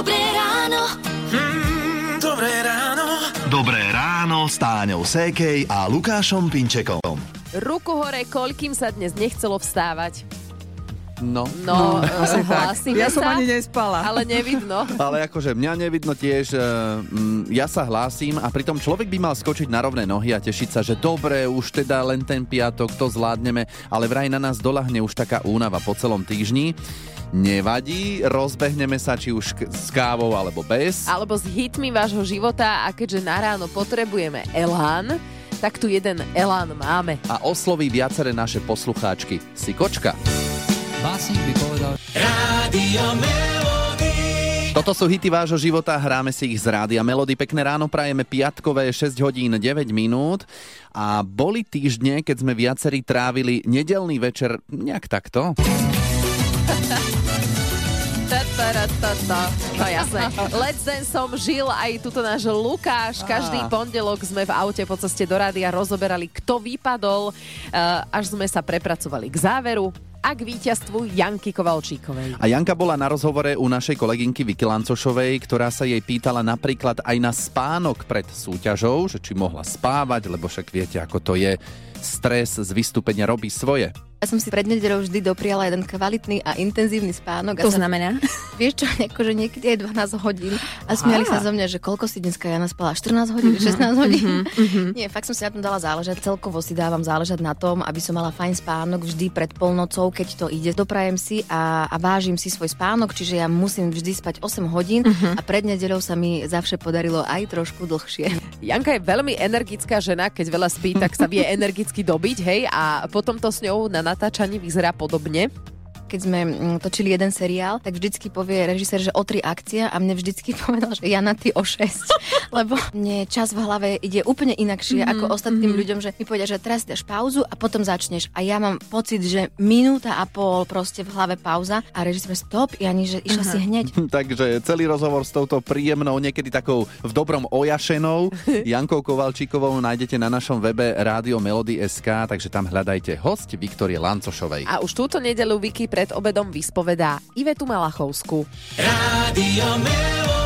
Dobré ráno. Mm, dobré ráno. Dobré ráno s Táňou Sékej a Lukášom Pinčekom. Ruku hore, koľkým sa dnes nechcelo vstávať. No. No, asi no tak. hlásime Ja som sa, ani nespala. ale nevidno. Ale akože mňa nevidno tiež, e, mm, ja sa hlásim a pritom človek by mal skočiť na rovné nohy a tešiť sa, že dobre, už teda len ten piatok to zvládneme, ale vraj na nás dolahne už taká únava po celom týždni. Nevadí, rozbehneme sa či už k- s kávou alebo bez. Alebo s hitmi vášho života a keďže na ráno potrebujeme elán, tak tu jeden elán máme. A osloví viaceré naše poslucháčky. Si kočka. Básnik by povedal, Rádio Melody. Toto sú hity vášho života, hráme si ich z rádia Melody. Pekné ráno prajeme piatkové 6 hodín 9 minút a boli týždne, keď sme viacerí trávili nedelný večer nejak takto. No jasné. Let's Dance som žil aj tuto náš Lukáš. Každý pondelok sme v aute po ceste do rádia rozoberali, kto vypadol, eh, až sme sa prepracovali k záveru a k víťazstvu Janky Kovalčíkovej. A Janka bola na rozhovore u našej kolegynky Vicky Lancošovej, ktorá sa jej pýtala napríklad aj na spánok pred súťažou, že či mohla spávať, lebo však viete, ako to je. Stres z vystúpenia robí svoje. Ja som si pred nedeľou vždy dopriala jeden kvalitný a intenzívny spánok. A To sa- znamená? Vieš čo, akože niekedy aj 12 hodín. A smiali sa zo mňa, že koľko si dneska ja naspala? 14 hodín, 16 hodín? Nie, fakt som si na tom dala záležať. Celkovo si dávam záležať na tom, aby som mala fajn spánok vždy pred polnocou, keď to ide. Doprajem si a, a vážim si svoj spánok, čiže ja musím vždy spať 8 hodín a pred nedeľou sa mi zavše podarilo aj trošku dlhšie. Janka je veľmi energická žena, keď veľa spí, tak sa vie energicky dobiť, hej, a potom to s ňou na natáčaní vyzerá podobne. Keď sme mm, točili jeden seriál, tak vždycky povie režisér, že o tri akcia a mne vždycky povedal, že Jana, ty o 6. Lebo mne čas v hlave ide úplne inakšie mm-hmm, ako ostatným mm-hmm. ľuďom, že mi povedia, že teraz dáš pauzu a potom začneš. A ja mám pocit, že minúta a pol proste v hlave pauza a režisér stop, Jani, že išla si hneď. Takže celý rozhovor s touto príjemnou, niekedy takou v dobrom ojašenou Jankou Kovalčíkovou nájdete na našom webe Rádio Melody SK, takže tam hľadajte host Viktorie Lancošovej. A už túto nedelu Vicky pred obedom vyspovedá Ivetu Malachovskú. Rádio Melody.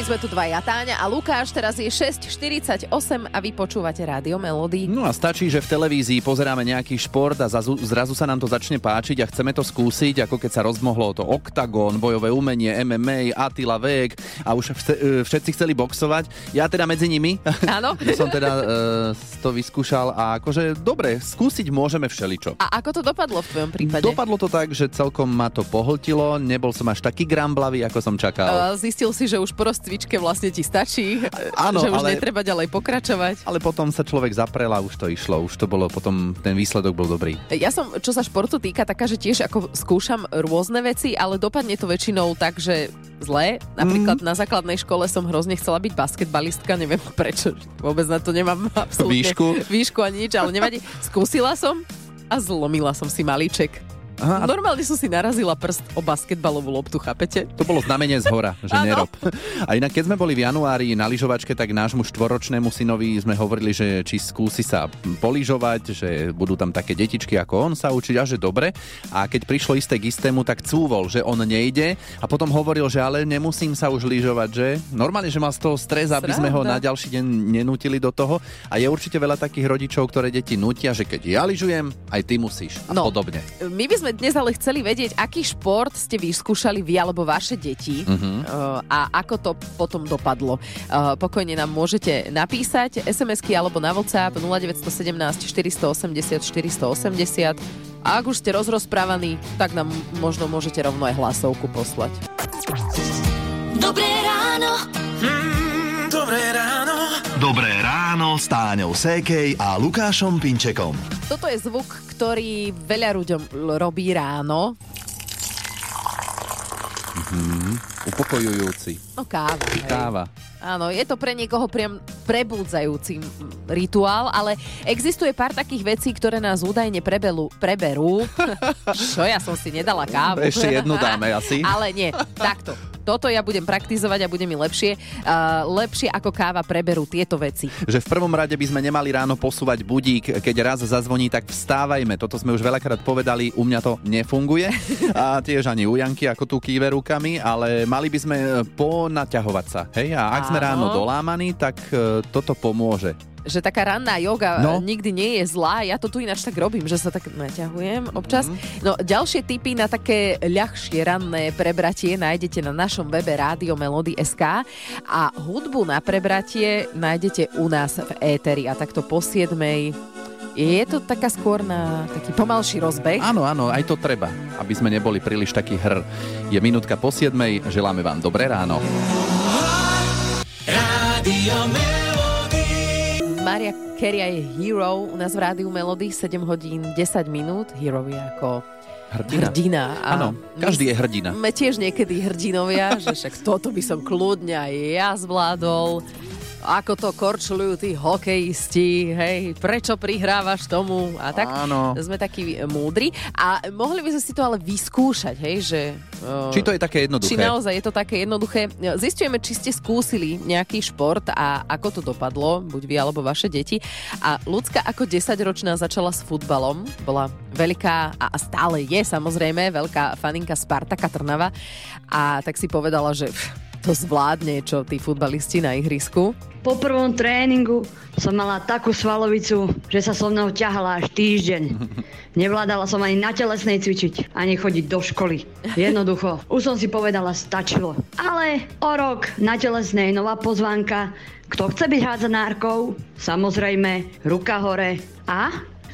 My sme tu dvaja, Táňa a Lukáš, teraz je 6.48 a vy počúvate Rádio Melody. No a stačí, že v televízii pozeráme nejaký šport a zrazu, zrazu sa nám to začne páčiť a chceme to skúsiť, ako keď sa rozmohlo to oktagon, bojové umenie, MMA, Attila Vek a už e, všetci chceli boxovať. Ja teda medzi nimi. Áno. Ja som teda e, to vyskúšal a akože dobre, skúsiť môžeme všeličo. A ako to dopadlo v tvojom prípade? Dopadlo to tak, že celkom ma to pohltilo, nebol som až taký gramblavý, ako som čakal. Uh, zistil si, že už po rozcvičke vlastne ti stačí, Áno, že už ale- netreba ďalej pokračovať. Ale potom sa človek zaprel a už to išlo, už to bolo potom, ten výsledok bol dobrý. Ja som, čo sa športu týka, taká, že tiež ako skúšam rôzne veci, ale dopadne to väčšinou tak, že zle. Napríklad na základnej škole som hrozne chcela byť basketbalistka, neviem prečo, vôbec na to nemám absolútne Výšku? výšku ani nič, ale nevadí. Skúsila som a zlomila som si malíček. Aha, a Normálne som si narazila prst o basketbalovú loptu, chápete? To bolo znamenie z hora, že nerob. A inak, keď sme boli v januári na lyžovačke, tak nášmu štvoročnému synovi sme hovorili, že či skúsi sa poližovať, že budú tam také detičky ako on sa učiť a že dobre. A keď prišlo isté k istému, tak cúvol, že on nejde a potom hovoril, že ale nemusím sa už lyžovať, že? Normálne, že mal z toho stres, aby sme ho na ďalší deň nenútili do toho. A je určite veľa takých rodičov, ktoré deti nutia, že keď ja lyžujem, aj ty musíš. A No. podobne. My by sme dnes ale chceli vedieť, aký šport ste vyskúšali vy alebo vaše deti uh, a ako to potom dopadlo. Uh, pokojne nám môžete napísať SMS-ky alebo na WhatsApp 0917 480 480 a ak už ste rozrozprávaní, tak nám možno môžete rovno aj hlasovku poslať. Dobré ráno. Mm, dobré ráno. Dobré ráno s Táňou Sékej a Lukášom Pinčekom. Toto je zvuk, ktorý veľa ľuďom robí ráno. Upokojujúci. No káva. hej. Káva. Áno, je to pre niekoho priam prebudzajúci rituál, ale existuje pár takých vecí, ktoré nás údajne prebelu, preberú. Čo, ja som si nedala kávu. Ešte jednu dáme asi. Ale nie, takto. Toto ja budem praktizovať a bude mi lepšie. Uh, lepšie ako káva preberú tieto veci. Že v prvom rade by sme nemali ráno posúvať budík, keď raz zazvoní, tak vstávajme. Toto sme už veľakrát povedali, u mňa to nefunguje. A tiež ani u Janky, ako tu kýve rukami, ale mali by sme ponaťahovať sa. Hej? A ak sme Áno. ráno dolámaní, tak e, toto pomôže. Že taká ranná yoga No. nikdy nie je zlá. Ja to tu ináč tak robím, že sa tak naťahujem občas. Mhm. No ďalšie tipy na také ľahšie ranné prebratie nájdete na našom webe Rádio Melody SK a hudbu na prebratie nájdete u nás v éteri a takto po 7. Je to taká skôr na taký pomalší rozbeh. Áno, áno, aj to treba, aby sme neboli príliš taký hr. Je minútka po 7. Želáme vám dobré ráno. Rádio Melody. Maria Keria je hero u nás v Rádiu Melody 7 hodín 10 minút. Hero je ako Hrdina. hrdina. Áno, každý je hrdina. Sme tiež niekedy hrdinovia, že však toto by som kľudne aj ja zvládol. Ako to korčulujú tí hokejisti, hej, prečo prihrávaš tomu a tak. Áno. Sme takí múdri a mohli by sme si to ale vyskúšať, hej, že... uh, Či to je také jednoduché? či naozaj je to také jednoduché. Zistujeme, či ste skúsili nejaký šport a ako to dopadlo, buď vy alebo vaše deti. A ľudská ako 10-ročná začala s futbalom. Bola veľká a stále je samozrejme veľká faninka Spartaka Trnava. A tak si povedala, že pff, to zvládne, čo tí futbalisti na ihrisku. Po prvom tréningu som mala takú svalovicu, že sa so mnou ťahala až týždeň. Nevládala som ani na telesnej cvičiť, ani chodiť do školy. Jednoducho, už som si povedala, stačilo. Ale o rok na telesnej nová pozvánka. Kto chce byť hádzanárkou? Samozrejme, ruka hore. A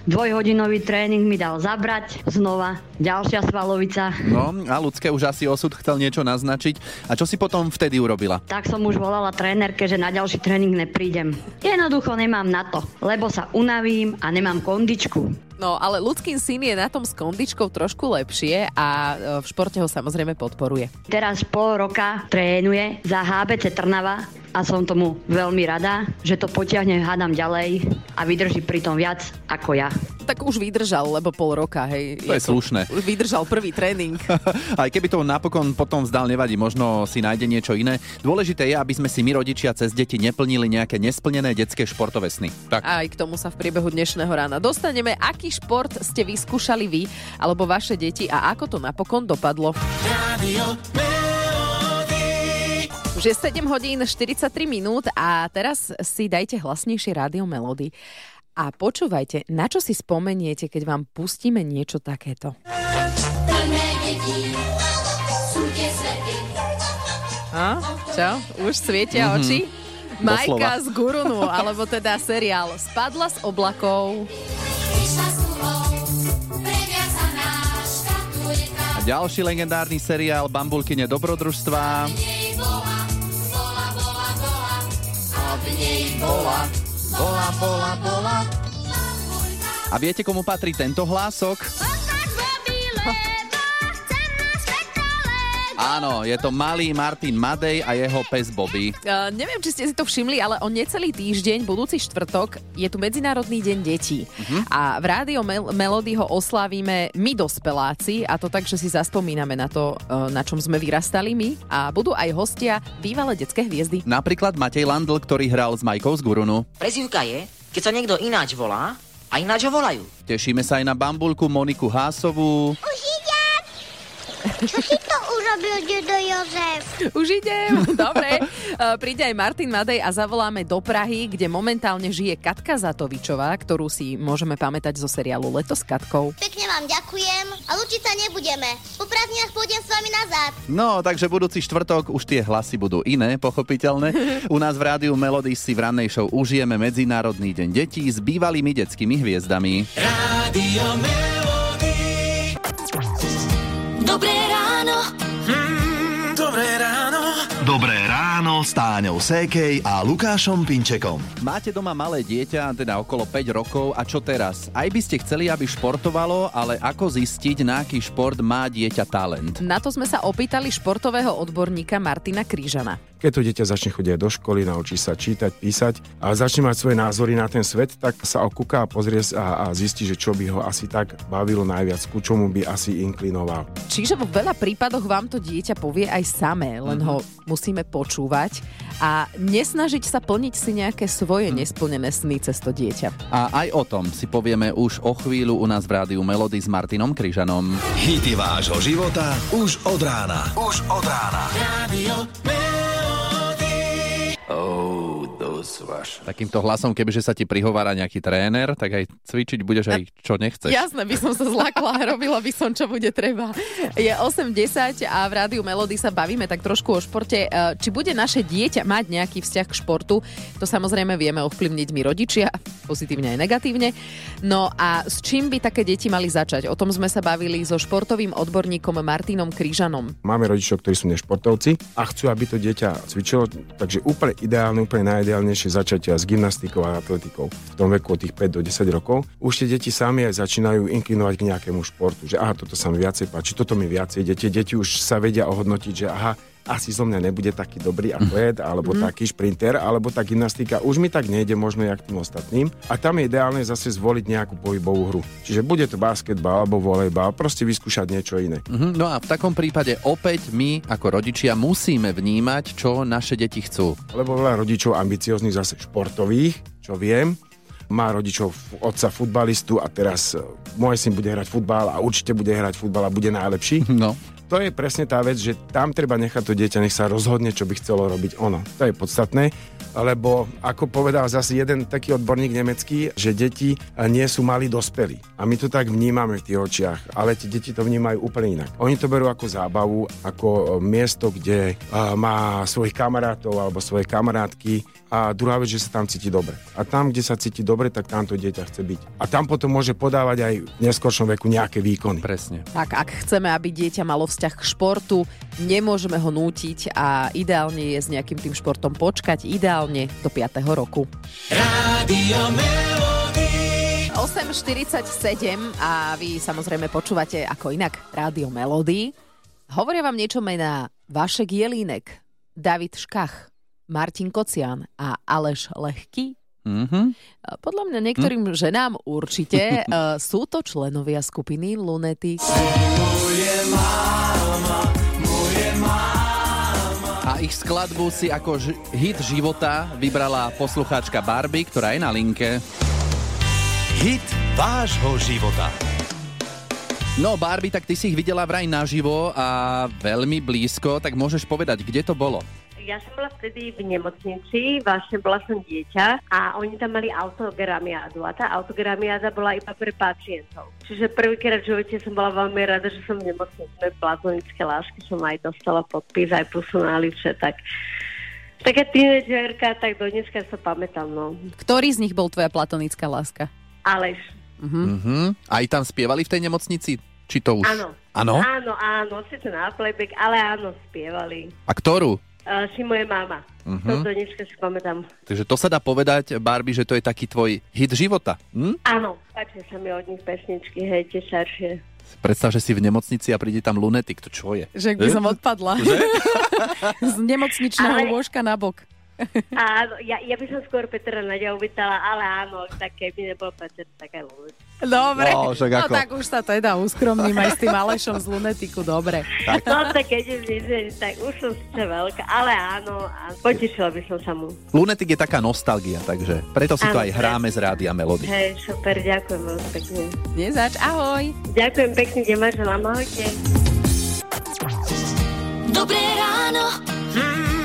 dvojhodinový tréning mi dal zabrať. Znova, ďalšia svalovica. No a ľudské už asi osud chcel niečo naznačiť. A čo si potom vtedy urobila? Tak som už volala trénerke, že na ďalší tréning neprídem. Jednoducho nemám na to, lebo sa unavím a nemám kondičku. No, ale ľudským syn je na tom s kondičkou trošku lepšie a e, v športe ho samozrejme podporuje. Teraz pol roka trénuje za HBC Trnava a som tomu veľmi rada, že to potiahne hádam ďalej a vydrží pritom viac ako ja. Tak už vydržal, lebo pol roka, hej. To je slušné. Už vydržal prvý tréning. Aj keby to napokon potom vzdal, nevadí, možno si nájde niečo iné. Dôležité je, aby sme si my rodičia cez deti neplnili nejaké nesplnené detské športové sny. Tak. Aj k tomu sa v priebehu dnešného rána dostaneme. Aký šport ste vyskúšali vy alebo vaše deti a ako to napokon dopadlo? Melody. Už je 7 hodín 43 minút a teraz si dajte hlasnejšie rádio Melody. A počúvajte, na čo si spomeniete, keď vám pustíme niečo takéto. A? Čo? Už svietia mm-hmm. oči? Majka Doslova. z Gurunu, alebo teda seriál Spadla z oblakov. A ďalší legendárny seriál Bambulkyne dobrodružstva. A viete, komu patrí tento hlások? Áno, je to malý Martin Madej a jeho pes Bobby. Uh, neviem, či ste si to všimli, ale o necelý týždeň, budúci štvrtok, je tu Medzinárodný deň detí. Uh-huh. A v Rádio Mel- Melody ho oslávime my dospeláci a to tak, že si zaspomíname na to, uh, na čom sme vyrastali my a budú aj hostia bývalé detské hviezdy. Napríklad Matej Landl, ktorý hral s Majkou z Gurunu. Prezivka je, keď sa niekto ináč volá a ináč ho volajú. Tešíme sa aj na Bambulku Moniku Hásovú. Už idem! Čo si to urobil, dedo Jozef? Už idem. Dobre. Uh, príde aj Martin Madej a zavoláme do Prahy, kde momentálne žije Katka Zatovičová, ktorú si môžeme pamätať zo seriálu Leto s Katkou. Pekne vám ďakujem a lučiť sa nebudeme. Po prázdninách pôjdem s vami nazad. No, takže budúci štvrtok už tie hlasy budú iné, pochopiteľné. U nás v rádiu Melody si v rannej show užijeme Medzinárodný deň detí s bývalými detskými hviezdami. Rádio Melody. Dobré ráno. Mm, dobré ráno. Dobré ráno s Táňou Sékej a Lukášom Pinčekom. Máte doma malé dieťa, teda okolo 5 rokov a čo teraz? Aj by ste chceli, aby športovalo, ale ako zistiť, na aký šport má dieťa talent? Na to sme sa opýtali športového odborníka Martina Krížana. Keď to dieťa začne chodiť do školy, naučí sa čítať, písať a začne mať svoje názory na ten svet, tak sa okúka a pozrie sa a, a zistí, že čo by ho asi tak bavilo najviac, ku čomu by asi inklinoval. Čiže vo veľa prípadoch vám to dieťa povie aj samé, len ho musíme počúvať a nesnažiť sa plniť si nejaké svoje nesplnené sny cez to dieťa. A aj o tom si povieme už o chvíľu u nás v rádiu Melody s Martinom Kryžanom. Hity vášho života už od rána. Už od rána. Radio Oh, Takýmto hlasom, kebyže sa ti prihovára nejaký tréner, tak aj cvičiť budeš aj čo nechceš. Jasné, by som sa zlakla robila by som, čo bude treba. Je 8.10 a v rádiu Melody sa bavíme tak trošku o športe. E, Či bude naše dieťa mať nejaký vzťah k športu, to samozrejme vieme ovplyvniť my rodičia, pozitívne aj negatívne. No a s čím by také deti mali začať? O tom sme sa bavili so športovým odborníkom Martinom Kryžanom. Máme rodičov, ktorí sú nešportovci a chcú, aby to dieťa cvičilo, takže úplne ideálne, úplne najideálnejšie začať s gymnastikou a atletikou v tom veku od tých 5 do 10 rokov. Už tie deti sami aj začínajú inklinovať k nejakému športu, že aha, toto sa mi viacej páči, toto mi viacej ide. Tie deti už sa vedia ohodnotiť, že aha, asi zo mňa nebude taký dobrý atlet, alebo Mhm. taký šprinter, alebo tá gymnastika už mi tak nejde možno jak tým ostatným. A tam je ideálne zase zvoliť nejakú pohybovú hru. Čiže bude to basketbal alebo volejbal, proste vyskúšať niečo iné. Mhm, No a v takom prípade opäť my ako rodičia musíme vnímať, čo naše deti chcú. lebo veľa rodičov ambicióznych zase športových, čo viem, má rodičov otca futbalistu a teraz e, môj syn bude hrať futbal a určite bude hrať futbal a bude najlepší. No. To je presne tá vec, že tam treba nechať to dieťa, nech sa rozhodne, čo by chcelo robiť ono. To je podstatné, lebo ako povedal zase jeden taký odborník nemecký, že deti e, nie sú mali dospelí. A my to tak vnímame v tých očiach, ale tie deti to vnímajú úplne inak. Oni to berú ako zábavu, ako e, miesto, kde e, má svojich kamarátov alebo svoje kamarátky a druhá vec, že sa tam cíti dobre. A tam, kde sa cíti dobre, tak tam to dieťa chce byť. A tam potom môže podávať aj v neskôršom veku nejaké výkony. Presne. Tak ak chceme, aby dieťa malo vzťah k športu, nemôžeme ho nútiť a ideálne je s nejakým tým športom počkať, ideálne do 5. roku. Radio Melody. 8.47 a vy samozrejme počúvate ako inak Rádio Melody. Hovoria vám niečo mená Vašek Jelínek, David Škach, Martin Kocian a Aleš Lehký? Mhm. Podľa mňa niektorým ženám určite uh, sú to členovia skupiny Lunetic. A ich skladbu si ako ž- hit života vybrala poslucháčka Barbie, ktorá je na linke. Hit vášho života. No Barbie, tak ty si ich videla vraj naživo a veľmi blízko, tak môžeš povedať, kde to bolo? Ja som bola vtedy v nemocnici, vlastne bola som dieťa a oni tam mali autogramiádu a tá autogramiáda bola iba pre pacientov. Čiže prvýkrát v živote som bola veľmi rada, že som v nemocnici platonické lásky som aj dostala podpis, aj pusu na liče, tak taká tínedžerka, tak do dneska sa pamätám, no. Ktorý z nich bol tvoja platonická láska? Aleš. Mhm. Aj tam spievali v tej nemocnici? Či to už? Áno. Áno? Áno, áno, síce na playback, ale áno, spievali. A ktorú? Si moje mama. Mhm. To do dneska si pamätám. Takže to sa dá povedať, Barbie, že to je taký tvoj hit života. Hm? Áno, páčia sa mi od nich pesničky, hej, tie staršie. Predstav, že si v nemocnici a príde tam lunetik, to čo je? Že by Eh? som odpadla. Z nemocničného lôžka na bok. Áno, ja, ja by som skôr Petra Nadia uvítala, ale áno, tak keby nebol Peter, tak aj Luz. Dobre, No, však no ako? tak už sa teda uskromním aj s tým Alešom z Lunetiku, dobre. No tak keď nie, tak už som síce veľká, ale áno, a potešila by som sa mu. Lunetik je taká nostalgia, takže preto si to Áno, aj hráme z rádia Melody. Hej, super, ďakujem veľmi pekne. Nezač, ahoj. Ďakujem pekne, kde máš želám, ahojte. Dobré ráno. Mm,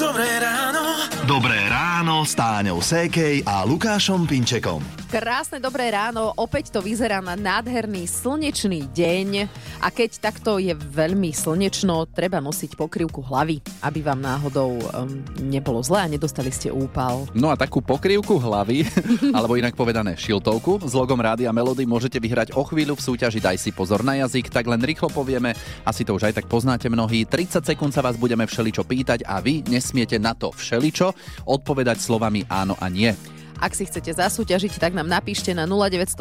dobré ráno. Dobré ráno s Táňou Sékej a Lukášom Pinčekom. Krásne dobré ráno, opäť to vyzerá na nádherný slnečný deň a keď takto je veľmi slnečno, treba nosiť pokrývku hlavy, aby vám náhodou um, nebolo zle a nedostali ste úpal. No a takú pokrývku hlavy, alebo inak povedané šiltovku s logom Rádia Melody môžete vyhrať o chvíľu v súťaži Daj si pozor na jazyk, tak len rýchlo povieme, asi to už aj tak poznáte mnohí, 30 sekúnd sa vás budeme všeličo pýtať a vy nesmiete na to všeličo odpovedať slovami áno a nie. Ak si chcete zasúťažiť, tak nám napíšte na 0917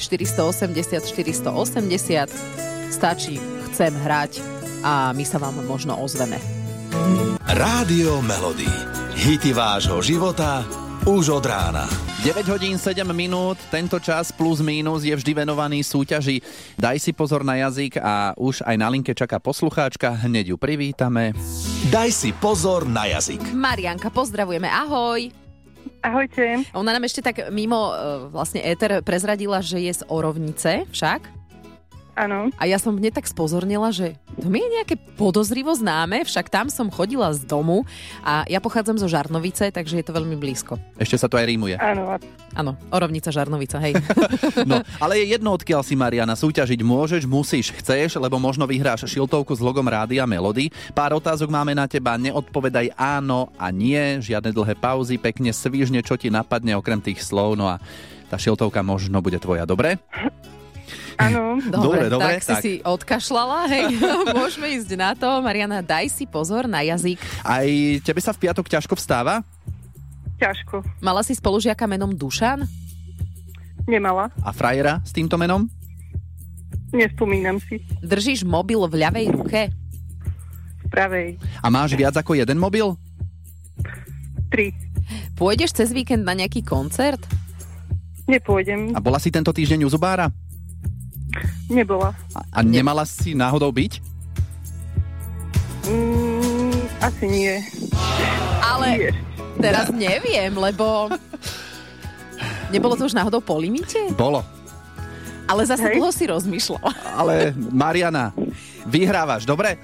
480 480. Stačí chcem hrať a my sa vám možno ozveme. Rádio Melody. Hity vášho života už od rána. 9 hodín 7 minút, tento čas plus mínus je vždy venovaný súťaži. Daj si pozor na jazyk a už aj na linke čaká poslucháčka, hneď ju privítame. Daj si pozor na jazyk. Marianka, pozdravujeme, ahoj. Ahojte. Ona nám ešte tak mimo e, vlastne éter prezradila, že je z Orovnice však. Áno. A ja som hneď tak spozornila, že to mi je nejaké podozrivo známe, však tam som chodila z domu a ja pochádzam zo Žarnovice, takže je to veľmi blízko. Ešte sa to aj rímuje. Áno. Áno, Orovnica, Žarnovica, hej. No, ale je jedno, odkiaľ si Mariana súťažiť môžeš, musíš, chceš, lebo možno vyhráš šiltovku s logom Rádia Melody. Pár otázok máme na teba, neodpovedaj áno a nie, žiadne dlhé pauzy, pekne svížne, čo ti napadne okrem tých slov, no a tá šiltovka možno bude tvoja, dobre? Áno. Dobre, dobre, tak, si tak. si odkašľala, hej. Môžeme ísť na to. Mariana, daj si pozor na jazyk. Aj tebe sa v piatok ťažko vstáva? Ťažko. Mala si spolužiaka menom Dušan? Nemala. A frajera s týmto menom? Nespomínam si. Držíš mobil v ľavej ruke? V pravej. A máš viac ako jeden mobil? Tri. Pôjdeš cez víkend na nejaký koncert? Nepôjdem. A bola si tento týždeň u zubára? Nebola. A, a nemala si náhodou byť? Mm, asi nie. Ale teraz neviem, lebo... Nebolo to už náhodou po limite? Bolo. Ale zase dlho si rozmýšľala. Ale Mariana, vyhrávaš, dobre?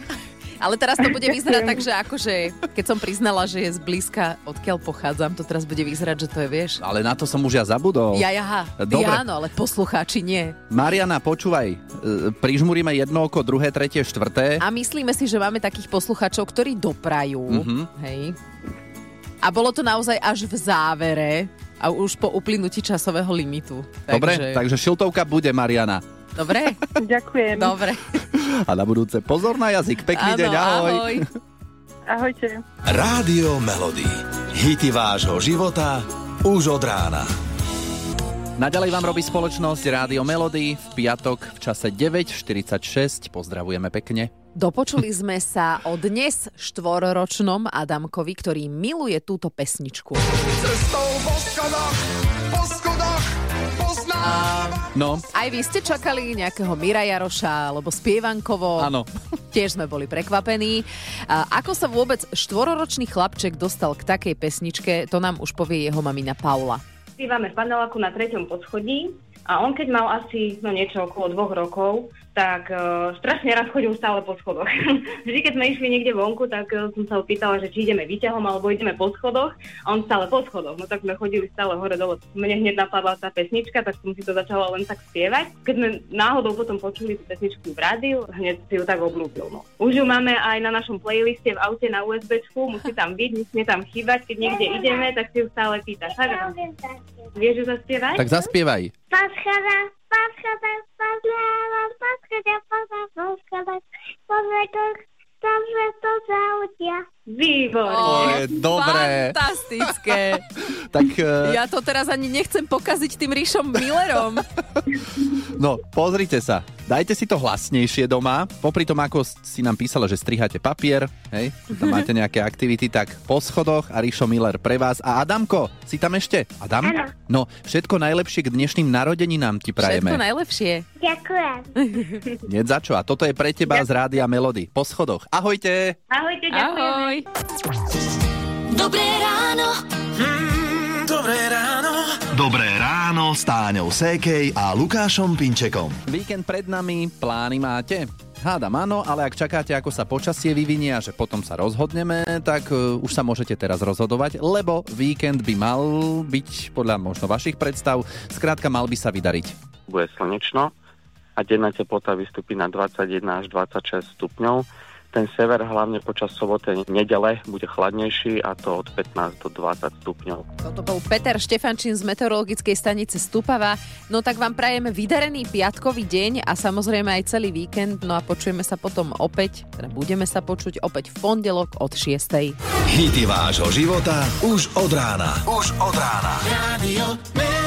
Ale teraz to bude vyzerať tak, že akože, keď som priznala, že je zblízka, odkiaľ pochádzam, to teraz bude vyzerať, že to je, vieš. Ale na to som už ja zabudol. Ja, ty Dobre. áno, ale poslucháči nie. Mariana, počúvaj, e, prižmuríme jedno oko, druhé, tretie, štvrté. A myslíme si, že máme takých poslucháčov, ktorí doprajú. Mhm. Hej. A bolo to naozaj až v závere a už po uplynutí časového limitu. Dobre, Takže... takže šiltovka bude, Mariana. Dobre? Ďakujem. Dobre. A na budúce pozor na jazyk. Pekný Áno, deň, ahoj. ahoj. Ahojte. Rádio Melody. Hity vášho života už od rána. Naďalej vám robí spoločnosť Rádio Melody v piatok v čase 9.46. Pozdravujeme pekne. Dopočuli sme sa o dnes štvororočnom Adamkovi, ktorý miluje túto pesničku. Cestou po schodách, po poznám. No, Aj vy ste čakali nejakého Mira Jaroša alebo Spievankovo. áno. Tiež sme boli prekvapení. A ako sa vôbec štvoročný chlapček dostal k takej pesničke, to nám už povie jeho mamina Paula. Bývame v paneláku na treťom poschodí a on keď mal asi no niečo okolo dvoch rokov, tak uh, strašne raz chodil stále po schodoch. Vždy, keď sme išli niekde vonku, tak uh, som sa ho pýtala, že či ideme výťahom alebo ideme po schodoch a on stále po schodoch. No tak sme chodili stále hore dole. Mne hneď napadla tá pesnička, tak som si to začala len tak spievať. Keď sme náhodou potom počuli tú pesničku v rádiu, hneď si ju tak obľúbil. No. Už ju máme aj na našom playliste v aute na USBčku, musí tam byť, nesmie tam chýbať. Keď niekde ideme, tak si ju stále pýtaš. Tak? Vieš ju zaspievať? Tak zaspievaj. Paschoda, paschoda, poznávam, paschoda, poznávam, paschoda, poznávam, tam sa to zaudia. Výborne. je dobré. Fantastické. Tak, e, Ja to teraz ani nechcem pokaziť tým Ríšom Millerom. no, pozrite sa. Dajte si to hlasnejšie doma. Popri tom, ako si nám písala, že striháte papier, hej, že tam máte nejaké aktivity, tak po schodoch a Ríšo Miller pre vás. A Adamko, si tam ešte? Adam? Áno. No, všetko najlepšie k dnešným narodeninám ti Všetko prajeme. najlepšie. Ďakujem. Nie za čo. A toto je pre teba z Rádia Melody. Po schodoch. Ahojte. Ahojte, ďakujem. Ahoj. Dobré ráno. Mm, dobré ráno. Dobré ráno s Táňou Sékej a Lukášom Pinčekom. Víkend pred nami, plány máte? Hádam áno, ale ak čakáte, ako sa počasie vyvinie a že potom sa rozhodneme, tak uh, už sa môžete teraz rozhodovať, lebo víkend by mal byť podľa možno vašich predstav, skrátka mal by sa vydariť. bude slnečno a denná teplota vystúpi na 21 až 26 stupňov. Ten sever hlavne počas soboty nedele bude chladnejší a to od 15 do 20 stupňov. Toto bol Peter Štefančín z meteorologickej stanice Stupava. No tak vám prajeme vydarený piatkový deň a samozrejme aj celý víkend. No a počujeme sa potom opäť, teda budeme sa počuť opäť v pondelok od 6. Hity vášho života už od rána. Už od rána. Melody.